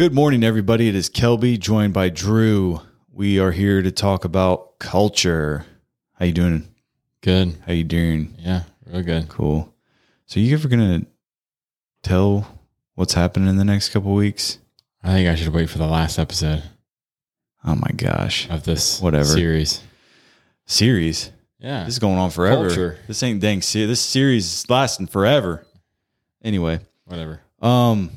Good morning, everybody. It is Kelby, joined by Drew. We are here to talk about culture. How you doing? Good. How you doing? Yeah, real good. Cool. So you ever gonna tell what's happening in the next couple weeks? I think I should wait for the last episode Oh my gosh. of this Whatever. series. Series. Yeah. This is going on forever. Culture. This ain't dang serious. This series is lasting forever. Anyway, Whatever. um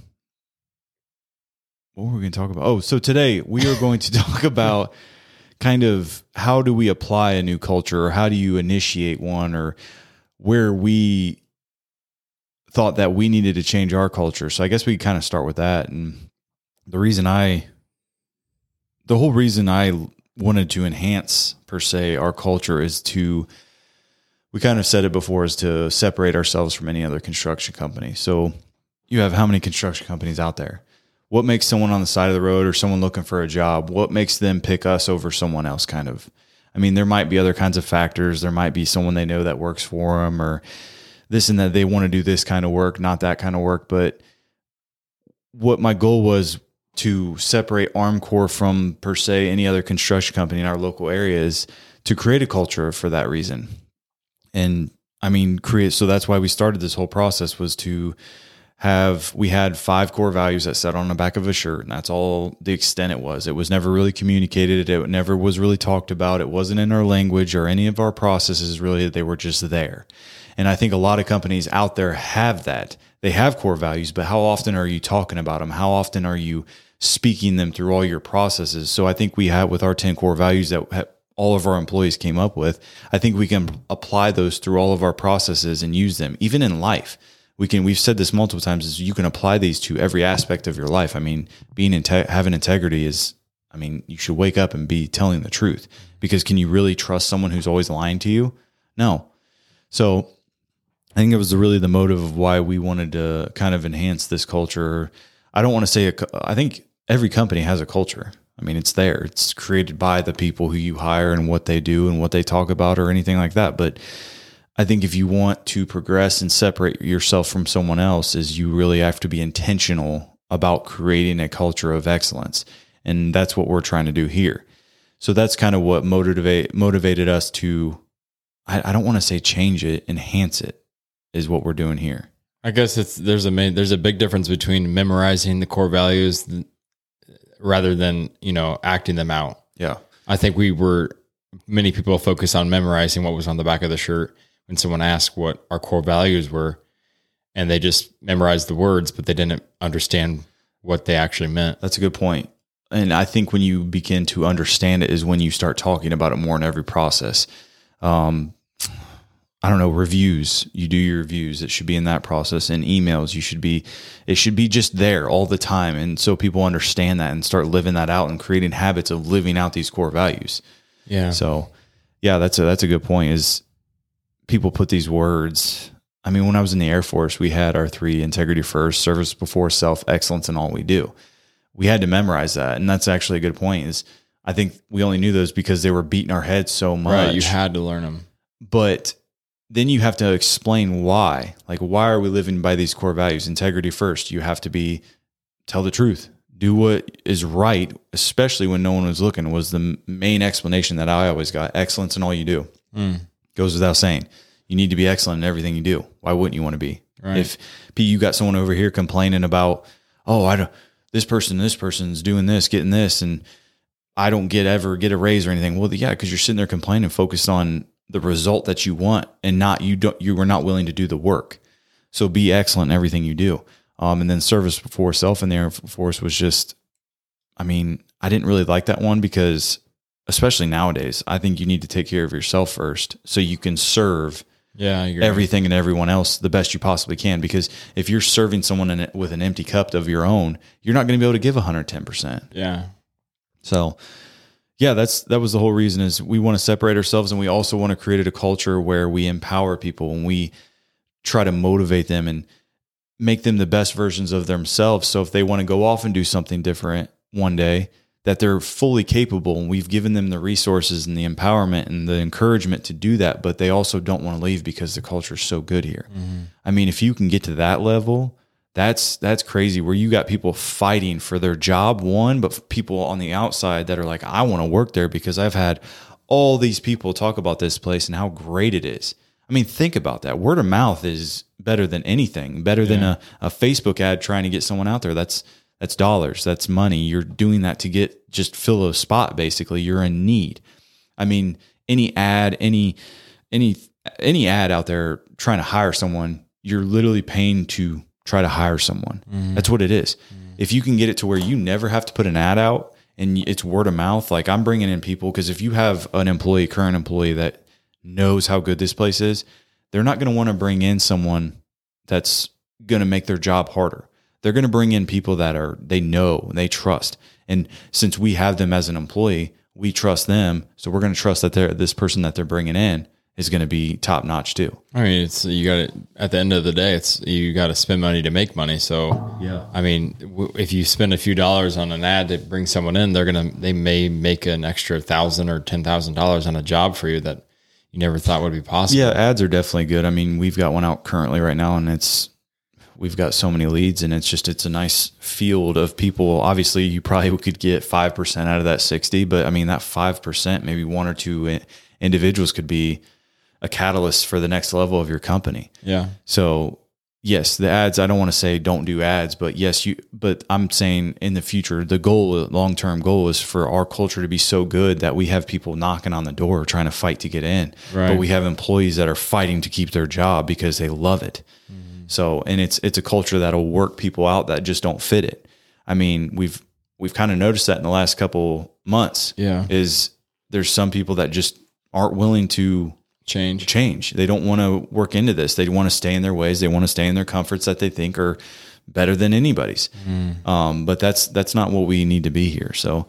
what were we going to talk about? Oh, so today we are going to talk about kind of how do we apply a new culture or how do you initiate one or where we thought that we needed to change our culture. So I guess we kind of start with that and the reason I the whole reason I wanted to enhance per se our culture is to we kind of said it before is to separate ourselves from any other construction company. So you have how many construction companies out there? What makes someone on the side of the road or someone looking for a job? What makes them pick us over someone else kind of? I mean, there might be other kinds of factors. There might be someone they know that works for them or this and that they want to do this kind of work, not that kind of work, but what my goal was to separate Armcorp from per se any other construction company in our local area is to create a culture for that reason. And I mean, create. So that's why we started this whole process was to have, we had five core values that sat on the back of a shirt. And that's all the extent it was. It was never really communicated. It never was really talked about. It wasn't in our language or any of our processes really. They were just there. And I think a lot of companies out there have that. They have core values, but how often are you talking about them? How often are you speaking them through all your processes? So I think we have with our 10 core values that ha- all of our employees came up with, I think we can apply those through all of our processes and use them even in life. We can we've said this multiple times is you can apply these to every aspect of your life. I mean, being inte- having integrity is I mean, you should wake up and be telling the truth because can you really trust someone who's always lying to you? No. So I think it was really the motive of why we wanted to kind of enhance this culture. I don't want to say, a, I think every company has a culture. I mean, it's there. It's created by the people who you hire and what they do and what they talk about or anything like that. But I think if you want to progress and separate yourself from someone else, is you really have to be intentional about creating a culture of excellence, and that's what we're trying to do here. So that's kind of what motivate motivated us to. I, I don't want to say change it, enhance it, is what we're doing here. I guess it's there's a main, there's a big difference between memorizing the core values rather than you know acting them out. Yeah, I think we were many people focus on memorizing what was on the back of the shirt when someone asked what our core values were, and they just memorized the words, but they didn't understand what they actually meant. that's a good point. And I think when you begin to understand it is when you start talking about it more in every process. Um, I don't know, reviews. You do your reviews. It should be in that process. And emails, you should be, it should be just there all the time. And so people understand that and start living that out and creating habits of living out these core values. Yeah. So, yeah, that's a that's a good point. Is people put these words. I mean, when I was in the Air Force, we had our three: integrity first, service before self, excellence in all we do. We had to memorize that, and that's actually a good point. Is I think we only knew those because they were beating our heads so much. right. You had to learn them. but then you have to explain why. Like, why are we living by these core values? Integrity first. You have to be tell the truth, do what is right, especially when no one was looking. Was the main explanation that I always got. Excellence in all you do Mm. Goes without saying. You need to be excellent in everything you do. Why wouldn't you want to be? Right. If P, you got someone over here complaining about, oh, I don't, this person, this person's doing this, getting this, and I don't get ever get a raise or anything. Well, yeah, because you're sitting there complaining, focused on the result that you want, and not you don't you were not willing to do the work. So be excellent in everything you do. Um, and then service before self in the Air Force was just, I mean, I didn't really like that one because, especially nowadays, I think you need to take care of yourself first so you can serve Yeah. Everything and everyone else the best you possibly can. Because if you're serving someone in it with an empty cup of your own, you're not going to be able to give 110%. Yeah. So, yeah, that's that was the whole reason is we want to separate ourselves and we also want to create a culture where we empower people and we try to motivate them and make them the best versions of themselves. So if they want to go off and do something different one day, that they're fully capable and we've given them the resources and the empowerment and the encouragement to do that, but they also don't want to leave because the culture is so good here. Mm-hmm. I mean, if you can get to that level, That's that's crazy where you got people fighting for their job one, but people on the outside that are like, I want to work there because I've had all these people talk about this place and how great it is. I mean, think about that. Word of mouth is better than anything, better than a, a Facebook ad trying to get someone out there. That's that's dollars, that's money. You're doing that to get just fill a spot basically. You're in need. I mean, any ad, any any any ad out there trying to hire someone, you're literally paying to try to hire someone. Mm-hmm. That's what it is. Mm-hmm. If you can get it to where you never have to put an ad out and it's word of mouth, like I'm bringing in people because if you have an employee, current employee that knows how good this place is, they're not going to want to bring in someone that's going to make their job harder. They're going to bring in people that are they know, they trust. And since we have them as an employee, we trust them, so we're going to trust that they're this person that they're bringing in is going to be top notch too. I mean, it's you got to at the end of the day, it's you got to spend money to make money. So Yeah. I mean, w- if you spend a few dollars on an ad to bring someone in, they're gonna they may make an extra thousand or ten thousand dollars on a job for you that you never thought would be possible. Yeah, ads are definitely good. I mean, we've got one out currently right now, and it's we've got so many leads, and it's just it's a nice field of people. Obviously, you probably could get five percent out of that sixty, but I mean that five percent, maybe one or two individuals could be a catalyst for the next level of your company. yeah, So yes, the ads. I don't want to say don't do ads, but yes, you. But I'm saying in the future, the goal, long term goal, is for our culture to be so good that we have people knocking on the door trying to fight to get in, Right. but we have employees that are fighting to keep their job because they love it. Mm. So, and it's it's a culture that'll work people out that just don't fit it. I mean, we've we've kind of noticed that in the last couple months. Yeah. is there's some people that just aren't willing to change. change. They don't want to work into this. They want to stay in their ways. They want to stay in their comforts that they think are better than anybody's. Um, but that's that's not what we need to be here. So,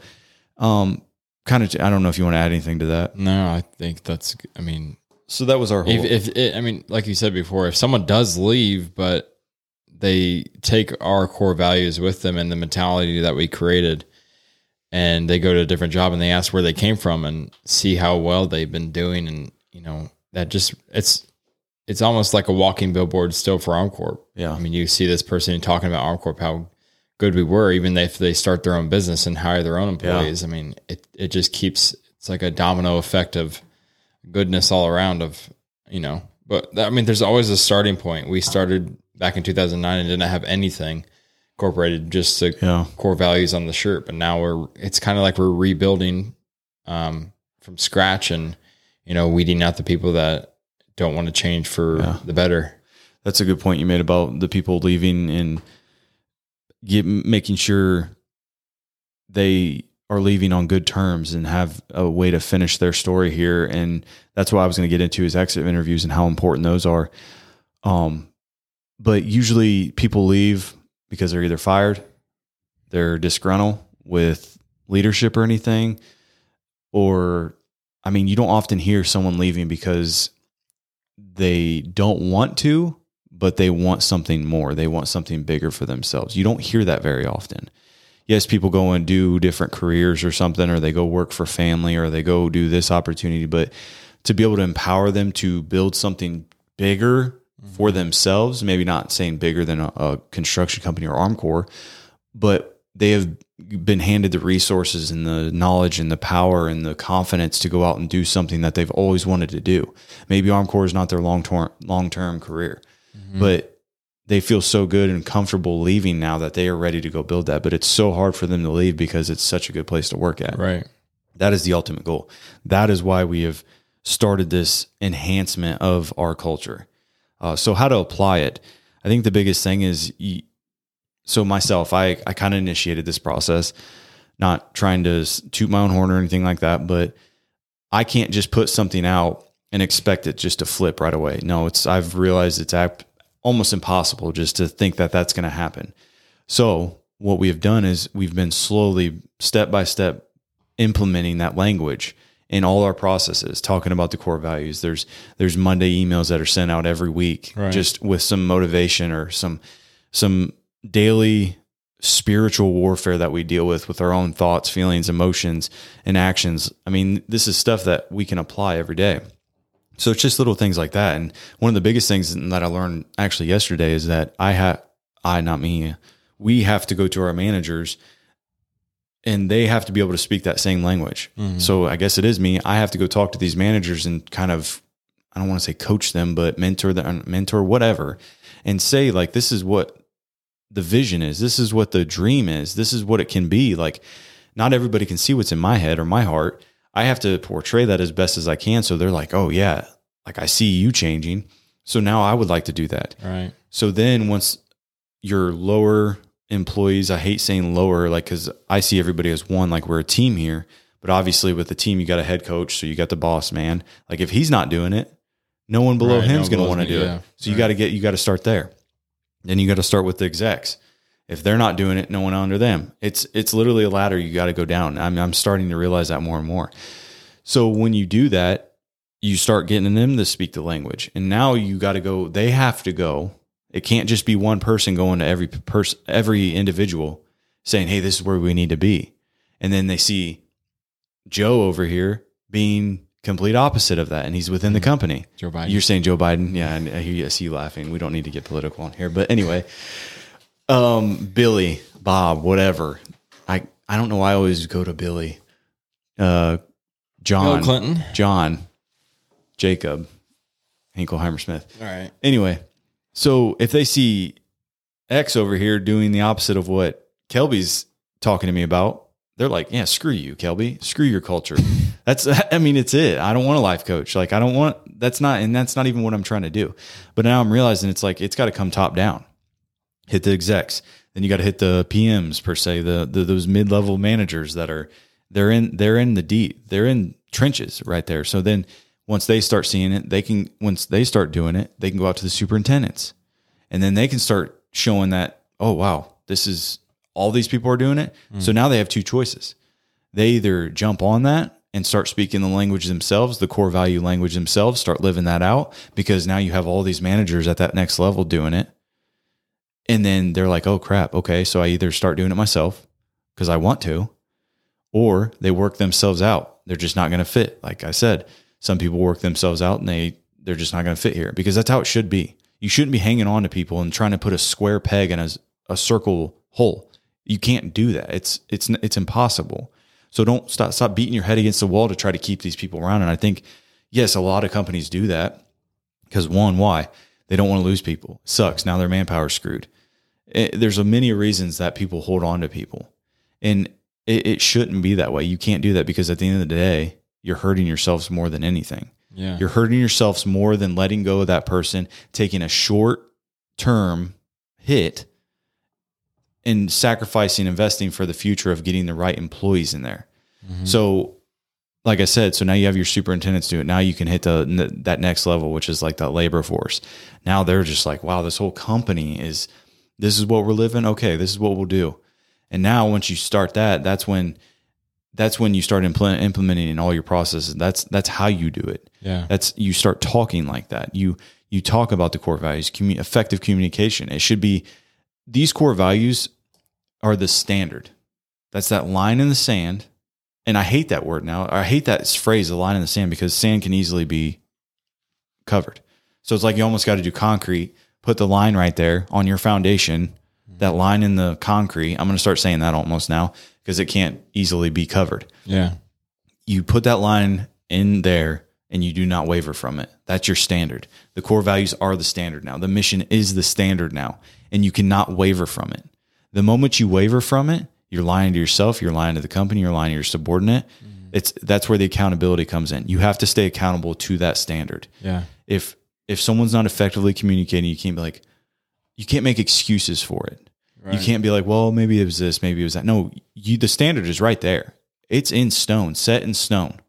um, kind of, I don't know if you want to add anything to that. No, I think that's. I mean, So that was our whole. if, if it, I mean, like you said before, if someone does leave, but they take our core values with them and the mentality that we created, and they go to a different job and they ask where they came from and see how well they've been doing, and you know that just it's it's almost like a walking billboard still for Armcorp. Yeah. I mean, you see this person talking about Armcorp how good we were, even if they start their own business and hire their own employees. I mean, it it just keeps it's like a domino effect of goodness all around of you know but that- i mean there's always a starting point. We started back in 2009 and didn't have anything incorporated just the yeah, core values on the shirt. But now we're it's kind of like we're rebuilding um, from scratch. And you know weeding out the people that don't want to change for Yeah. the better. That's a good point you made about the people leaving and get, making sure they are leaving on good terms and have a way to finish their story here. And that's what I was going to get into is exit interviews and how important those are. Um, but usually people leave because they're either fired, they're disgruntled with leadership or anything, or I mean, you don't often hear someone leaving because they don't want to, but they want something more. They want something bigger for themselves. You don't hear that very often. Yes, people go and do different careers or something, or they go work for family, or they go do this opportunity, but to be able to empower them to build something bigger for mm-hmm. themselves, maybe not saying bigger than a, a construction company or Armcorp, but they have been handed the resources and the knowledge and the power and the confidence to go out and do something that they've always wanted to do. Maybe Armcorp is not their long term long term career, mm-hmm. but they feel so good and comfortable leaving now that they are ready to go build that. But it's so hard for them to leave because it's such a good place to work at. right That is the ultimate goal. That is why we have started this enhancement of our culture. Uh, so, how to apply it? I think the biggest thing is you, so myself, I, I kind of initiated this process, not trying to toot my own horn or anything like that, but I can't just put something out and expect it just to flip right away. No, it's I've realized it's ap- almost impossible just to think that that's going to happen. So what we have done is we've been slowly, step by step, implementing that language in all our processes, talking about the core values. There's there's Monday emails that are sent out every week, Right. just with some motivation or some some daily spiritual warfare that we deal with with our own thoughts, feelings, emotions, and actions. I mean, this is stuff that we can apply every day. So it's just little things like that. And one of the biggest things that I learned actually yesterday is that I have I, not me. We have to go to our managers and they have to be able to speak that same language. Mm-hmm. So I guess it is me. I have to go talk to these managers and kind of, I don't want to say coach them, but mentor them, mentor whatever, and say like, this is what the vision is. This is what the dream is. This is what it can be. Like, not everybody can see what's in my head or my heart. I have to portray that as best as I can. So they're like, oh yeah, like I see you changing. So now I would like to do that. Right. So then once your lower employees, I hate saying lower, like, cause I see everybody as one, like we're a team here. But obviously with the team, you got a head coach. So you got the boss man. Like if he's not doing it, no one below Right, him's one going to want to do yeah. it. So you got to get, you got to start there. Then you got to start with the execs. If they're not doing it, no one under them. It's, it's literally a ladder you got to go down. I'm, I'm starting to realize that more and more. So when you do that, you start getting them to speak the language. And now you got to go, they have to go. It can't just be one person going to every person, every individual saying, Hey, this is where we need to be. And then they see Joe over here being complete opposite of that. And he's within the mm-hmm. company. Joe Biden. You're saying Joe Biden. Yeah. And uh, I hear you, I see you laughing. We don't need to get political on here, but anyway, um, Billy, Bob, whatever. I, I don't know why I always go to Billy, uh, John, Bill Clinton. John, Jacob, Hinkelheimer Smith. All right. Anyway, so if they see X over here doing the opposite of what Kelby's talking to me about, they're like, yeah, screw you, Kelby. Screw your culture. That's, I mean, it's it. I don't want a life coach. Like, I don't want, that's not, and that's not even what I'm trying to do. But now I'm realizing it's like, it's got to come top down. Hit the execs. Then you got to hit the PMs per se, the, the those mid level managers that are, they're in, they're in the deep, they're in trenches right there. So then once they start seeing it, they can, once they start doing it, they can go out to the superintendents. And then they can start showing that oh wow this is all these people are doing it. Mm. So now they have two choices. They either jump on that and start speaking the language themselves the core value language themselves start living that out because now you have all these managers at that next level doing it and then they're like oh crap. Okay so i either start doing it myself because i want to or they work themselves out. They're just not going to fit. Like i said some people work themselves out and they they're just not going to fit here because that's how it should be. You shouldn't be hanging on to people and trying to put a square peg in a, a circle hole. You can't do that. It's it's it's impossible. So don't stop stop beating your head against the wall to try to keep these people around. And i think yes a lot of companies do that because one why? They don't want to lose people. Sucks. Now their manpower screwed it, there's a many reasons that people hold on to people and it, it shouldn't be that way you can't do that because at the end of the day you're hurting yourselves more than anything Yeah. you're hurting yourselves more than letting go of that person, taking a short term hit and sacrificing investing for the future of getting the right employees in there. Mm-hmm. So, like I said, so now you have your superintendents do it. Now you can hit the that next level, which is like that labor force. Now they're just like, wow, this whole company is this is what we're living. Okay, this is what we'll do. And now once you start that, that's when that's when you start implement, implementing in all your processes. That's that's how you do it. Yeah. That's you start talking like that. You you talk about the core values, effective communication. It should be these core values are the standard. That's that line in the sand. And I hate that word now. I hate that phrase, the line in the sand, because sand can easily be covered. So it's like you almost got to do concrete, put the line right there on your foundation, that line in the concrete. I'm going to start saying that almost now because it can't easily be covered Yeah. you put that line in there and you do not waver from it. That's your standard. The core values are the standard now. The mission is the standard now, and you cannot waver from it. The moment you waver from it, you're lying to yourself, you're lying to the company, you're lying to your subordinate. Mm-hmm. It's that's where the accountability comes in. You have to stay accountable to that standard. Yeah. If if someone's not effectively communicating, you can't be like you can't make excuses for it. You can't be like, well, maybe it was this, maybe it was that. No, you the standard is right there. It's in stone, set in stone.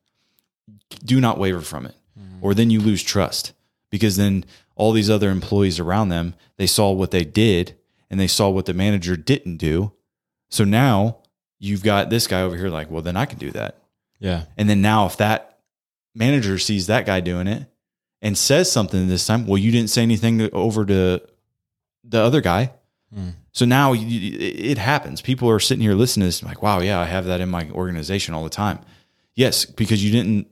Do not waver from it. Mm-hmm. Or then you lose trust because then all these other employees around them, they saw what they did and they saw what the manager didn't do. So now you've got this guy over here like, well, then I can do that. Yeah. And then now if that manager sees that guy doing it and says something this time, well, you didn't say anything to- over to the other guy. Hmm. So now you, it happens. People are sitting here listening to this like, wow, yeah, I have that in my organization all the time. Yes, because you didn't,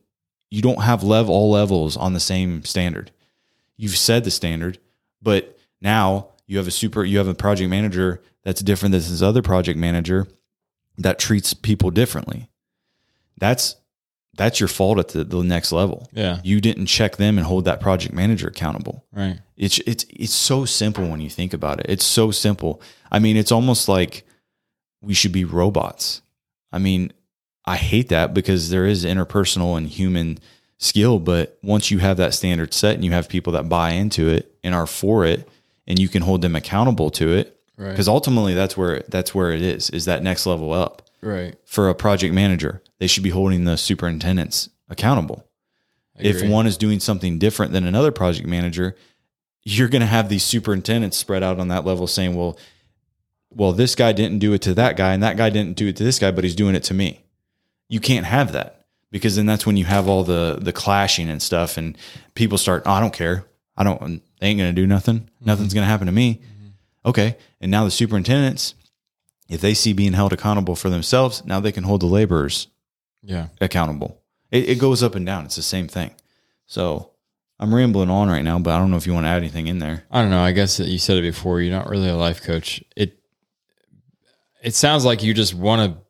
you don't have lev all levels on the same standard. You've said the standard, but now You have a super, you have a project manager that's different than this other project manager that treats people differently. That's that's your fault at the, the next level. Yeah. You didn't check them and hold that project manager accountable. Right. It's it's it's so simple when you think about it. It's so simple. I mean, it's almost like we should be robots. I mean, I hate that because there is interpersonal and human skill, but once you have that standard set and you have people that buy into it and are for it and you can hold them accountable to it Right. because ultimately that's where that's where it is is that next level up Right. for a project manager they should be holding the superintendents accountable. If one is doing something different than another project manager you're going to have these superintendents spread out on that level saying well well this guy didn't do it to that guy and that guy didn't do it to this guy but he's doing it to me. You can't have that because then that's when you have all the the clashing and stuff and people start oh, i don't care. I don't they ain't going to do nothing. Mm-hmm. Nothing's going to happen to me. Mm-hmm. Okay. And now the superintendents if they see being held accountable for themselves now they can hold the laborers Yeah. accountable. It, it goes up and down. It's the same thing. So I'm rambling on right now, but I don't know if you want to add anything in there. I don't know. I guess that you said it before. You're not really a life coach. It it sounds like you just want to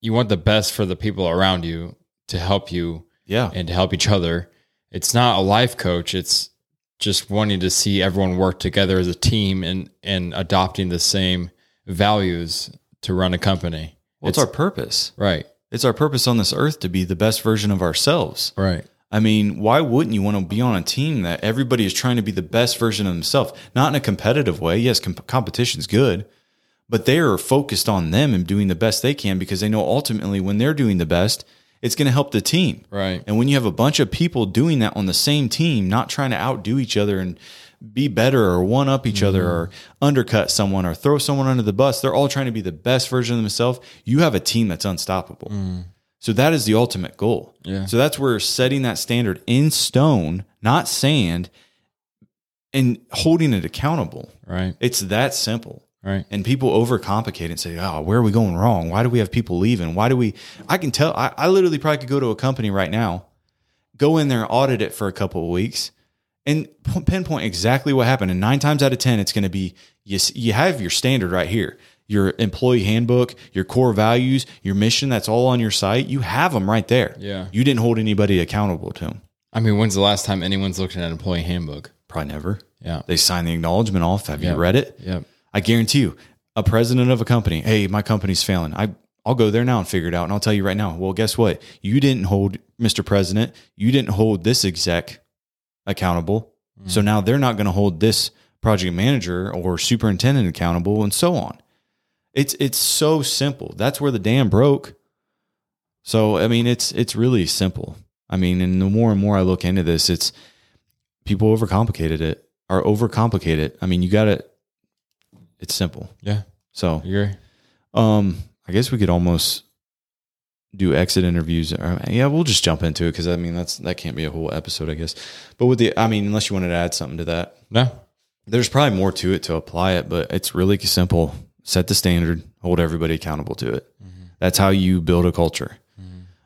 you want the best for the people around you to help you Yeah. and to help each other. It's not a life coach. It's just wanting to see everyone work together as a team and and adopting the same values to run a company. Well, our purpose. Right. It's our purpose on this earth to be the best version of ourselves. Right. I mean, why wouldn't you want to be on a team that everybody is trying to be the best version of themselves? Not in a competitive way. Yes, com- competition's good, but they are focused on them and doing the best they can because they know ultimately when they're doing the best, it's going to help the team. Right. And when you have a bunch of people doing that on the same team, not trying to outdo each other and be better or one up each other mm-hmm. or undercut someone or throw someone under the bus, they're all trying to be the best version of themselves. You have a team that's unstoppable. Mm. So that is the ultimate goal. Yeah. So that's where setting that standard in stone, not sand, and holding it accountable. Right. It's that simple. Right. And people overcomplicate it and say, oh, where are we going wrong? Why do we have people leaving? Why do we? I can tell, I, I literally probably could go to a company right now, go in there, and audit it for a couple of weeks, and pinpoint exactly what happened. And nine times out of 10, it's going to be you, you have your standard right here your employee handbook, your core values, your mission that's all on your site. You have them right there. Yeah. You didn't hold anybody accountable to them. I mean, when's the last time anyone's looked at an employee handbook? Probably never. Yeah. They signed the acknowledgement off. Have Yeah. you read it? Yeah. I guarantee you, a president of a company, hey, my company's failing. I I'll go there now and figure it out. And I'll tell you right now. Well, guess what? You didn't hold Mr. President. You didn't hold this exec accountable. So now they're not going to hold this project manager or superintendent accountable, and so on. It's it's so simple. That's where the dam broke. So I mean, it's it's really simple. I mean, and the more and more I look into this, it's people overcomplicated it or overcomplicate it. I mean, you got to. It's simple. Yeah. So, You agree? um, I guess we could almost do exit interviews. Or, yeah, we'll just jump into it because I mean that's that can't be a whole episode, I guess. But with the, I mean, unless you wanted to add something to that, No. there's probably more to it to apply it, but it's really simple. Set the standard, hold everybody accountable to it. That's how you build a culture.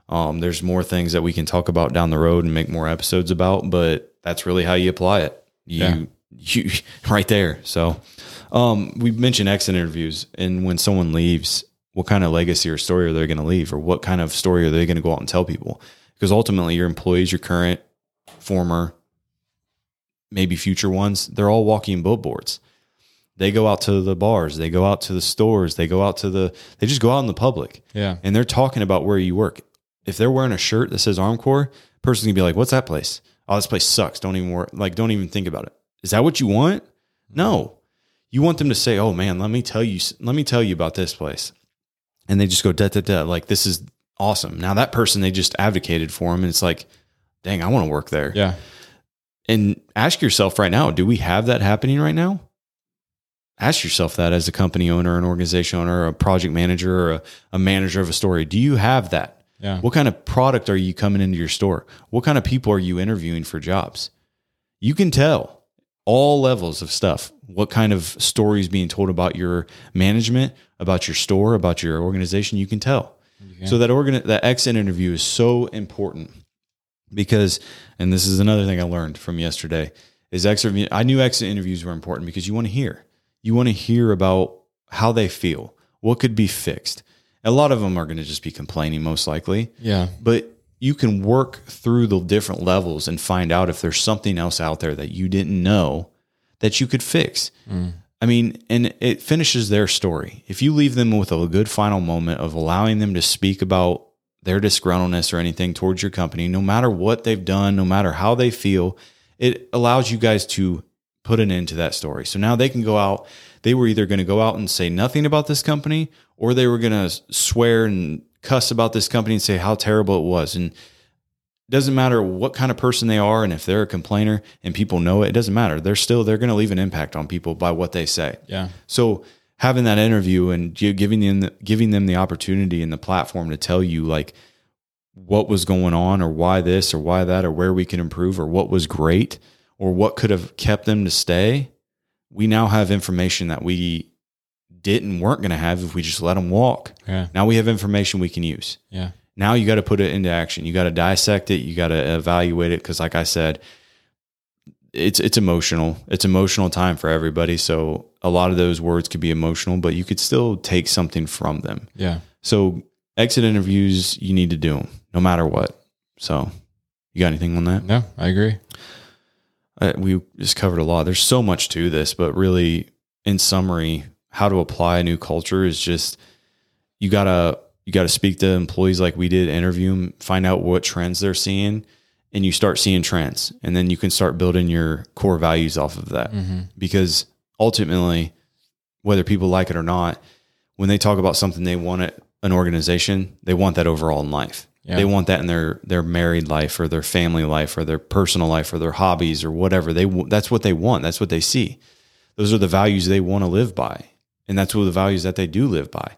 Um, there's more things that we can talk about down the road and make more episodes about, but that's really how you apply it. You, Yeah. you right there. So, um, we mentioned exit interviews, and when someone leaves, what kind of legacy or story are they going to leave, or what kind of story are they going to go out and tell people? Because ultimately, your employees, your current, former, maybe future ones, they're all walking billboards. They go out to the bars, they go out to the stores, they go out to the, they just go out in the public Yeah. and they're talking about where you work. If they're wearing a shirt that says Armcorp, person's gonna be like, "What's that place? Oh, this place sucks. Don't even work. Like, don't even think about it. Is that what you want? No. You want them to say, "Oh man, let me tell you, let me tell you about this place," and they just go da da da. Like, this is awesome. Now that person they just advocated for him, and it's like, dang, I want to work there. Yeah. And ask yourself right now, do we have that happening right now? Ask yourself that as a company owner, an organization owner, a project manager, or a, a manager of a story. Do you have that? Yeah. What kind of product are you coming into your store? What kind of people are you interviewing for jobs? You can tell all levels of stuff. What kind of stories being told about your management, about your store, about your organization, you can tell. So that organ that exit interview is so important because and this is another thing I learned from yesterday is exit I knew exit interviews were important because you want to hear. You want to hear about how they feel, what could be fixed. A lot of them are going to just be complaining, most likely, Yeah. but you can work through the different levels and find out if there's something else out there that you didn't know that you could fix. Mm. I mean, and it finishes their story. If you leave them with a good final moment of allowing them to speak about their disgruntledness or anything towards your company, no matter what they've done, no matter how they feel, it allows you guys to put an end to that story. So now they can go out. They were either going to go out and say nothing about this company or they were going to swear and cuss about this company and say how terrible it was. And it doesn't matter what kind of person they are and if they're a complainer and people know it, it doesn't matter. They're still they're going to leave an impact on people by what they say. Yeah. So having that interview and giving them the, giving them the opportunity and the platform to tell you like what was going on or why this or why that or where we can improve or what was great or what could have kept them to stay, we now have information that we didn't weren't going to have if we just let them walk. Yeah. Now we have information we can use. Yeah. Now you got to put it into action. You got to dissect it. You got to evaluate it because, like I said, it's it's emotional. It's emotional time for everybody. So a lot of those words could be emotional, but you could still take something from them. Yeah. So exit interviews, you need to do them no matter what. So you got anything on that? No, I agree. uh, we just covered a lot. There's so much to this, but really, in summary, how to apply a new culture is just you gotta you gotta speak to employees like we did, interview them, find out what trends they're seeing, and you start seeing trends, and then you can start building your core values off of that. Mm-hmm. Because ultimately, whether people like it or not, when they talk about something they want at an organization, they want that overall in life. Yeah. They want that in their their married life or their family life or their personal life or their hobbies or whatever. They that's what they want. That's what they see. Those are the values they want to live by, and that's what the values that they do live by.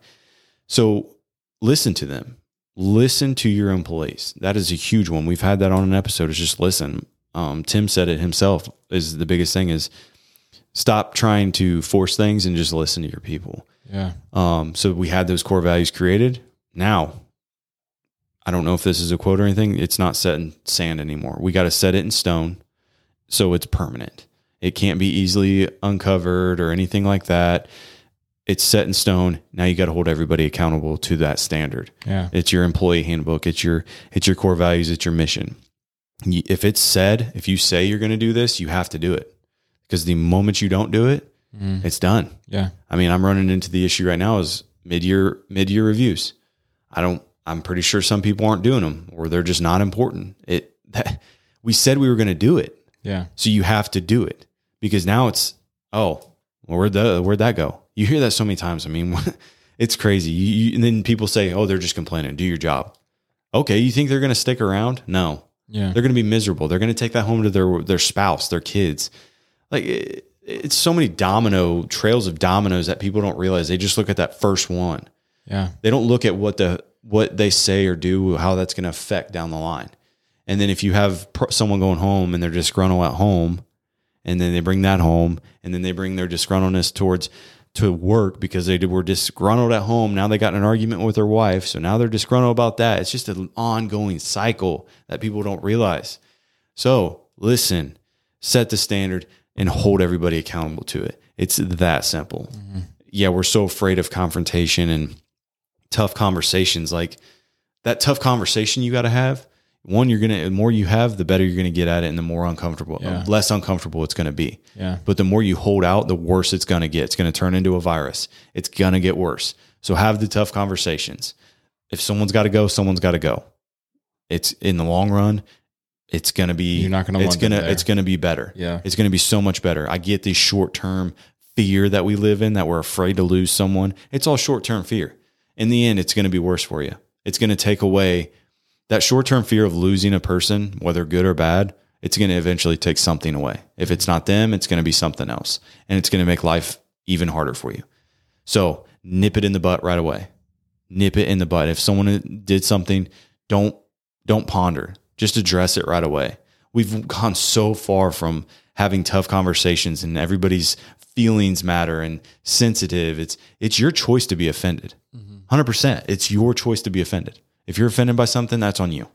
So listen to them. Listen to your employees. That is a huge one. We've had that on an episode. Is just listen. Um, Tim said it himself. Is the biggest thing is stop trying to force things and just listen to your people. Yeah. Um, so we had those core values created. Now, I don't know if this is a quote or anything. It's not set in sand anymore. We got to set it in stone so it's permanent. It can't be easily uncovered or anything like that. It's set in stone. Now you got to hold everybody accountable to that standard. Yeah. It's your employee handbook. It's your it's your core values. It's your mission. If it's said, if you say you're going to do this, you have to do it. Because the moment you don't do it, mm-hmm. it's done. Yeah. I mean, I'm running into the issue right now is mid-year mid-year reviews. I don't I'm pretty sure some people aren't doing them or they're just not important. It that, we said we were going to do it. Yeah. So you have to do it because now it's oh, well, where'd the where'd that go? You hear that so many times. I mean, it's crazy. You, you, and then people say, "Oh, they're just complaining. Do your job." Okay, you think they're going to stick around? No, Yeah. they're going to be miserable. They're going to take that home to their their spouse, their kids. Like it, it's so many domino trails of dominoes that people don't realize. They just look at that first one. Yeah. They don't look at what the what they say or do, how that's going to affect down the line. And then if you have pr- someone going home and they're disgruntled at home, and then they bring that home, and then they bring their disgruntledness towards to work because they were disgruntled at home. Now they got in an argument with their wife, so now they're disgruntled about that. It's just an ongoing cycle that people don't realize. So listen, set the standard, and hold everybody accountable to it. It's that simple. Mm-hmm. Yeah, we're so afraid of confrontation and tough conversations. Like that tough conversation you got to have. One, you're gonna the more you have, the better you're gonna get at it, and the more uncomfortable, Yeah. less uncomfortable it's gonna be. Yeah. But the more you hold out, the worse it's going to get. It's going to turn into a virus. It's going to get worse. So have the tough conversations. If someone's got to go, someone's got to go. It's in the long run, it's going to be You're not gonna it's to it's to be better. Yeah. It's going to be so much better. I get the short-term fear that we live in that we're afraid to lose someone. It's all short-term fear. In the end, it's going to be worse for you. It's going to take away that short-term fear of losing a person, whether good or bad, it's going to eventually take something away. If it's not them, it's going to be something else. And it's going to make life even harder for you. So nip it in the butt right away. Nip it in the butt. If someone did something, don't don't ponder. Just address it right away. We've gone so far from having tough conversations and everybody's feelings matter and sensitive. It's it's your choice to be offended. Mm-hmm. 100%. It's your choice to be offended. If you're offended by something, that's on you.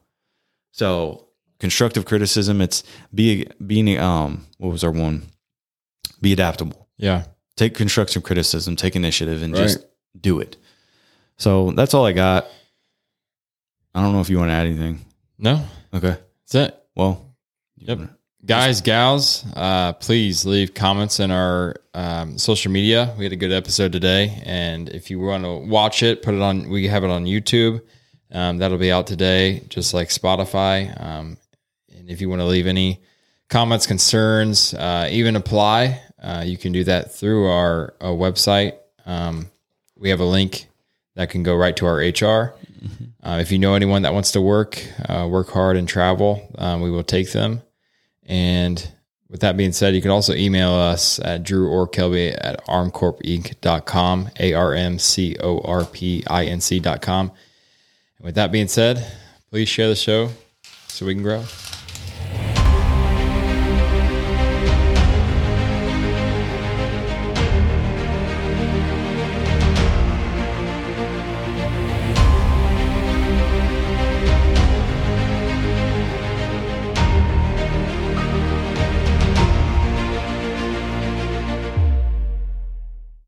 So constructive criticism, it's be being um what was our one? Be adaptable. Yeah. take constructive criticism, take initiative, and Right. just do it. So that's all I got. I don't know if you want to add anything. No, Okay. that's it. Well, Yep. Guys, gals, uh, please leave comments in our um, social media. We had a good episode today, and if you want to watch it, put it on. We have it on YouTube. Um, that'll be out today, just like Spotify. Um, and if you want to leave any comments, concerns, uh, even apply, uh, you can do that through our, uh website. Um, we have a link that can go right to our HR. Uh, if you know anyone that wants to work, uh, work hard and travel, um, we will take them. And with that being said, you can also email us at Drew or Kelby at armcorpinc.com, A R M C O R P I N C.com. With that being said, please share the show so we can grow.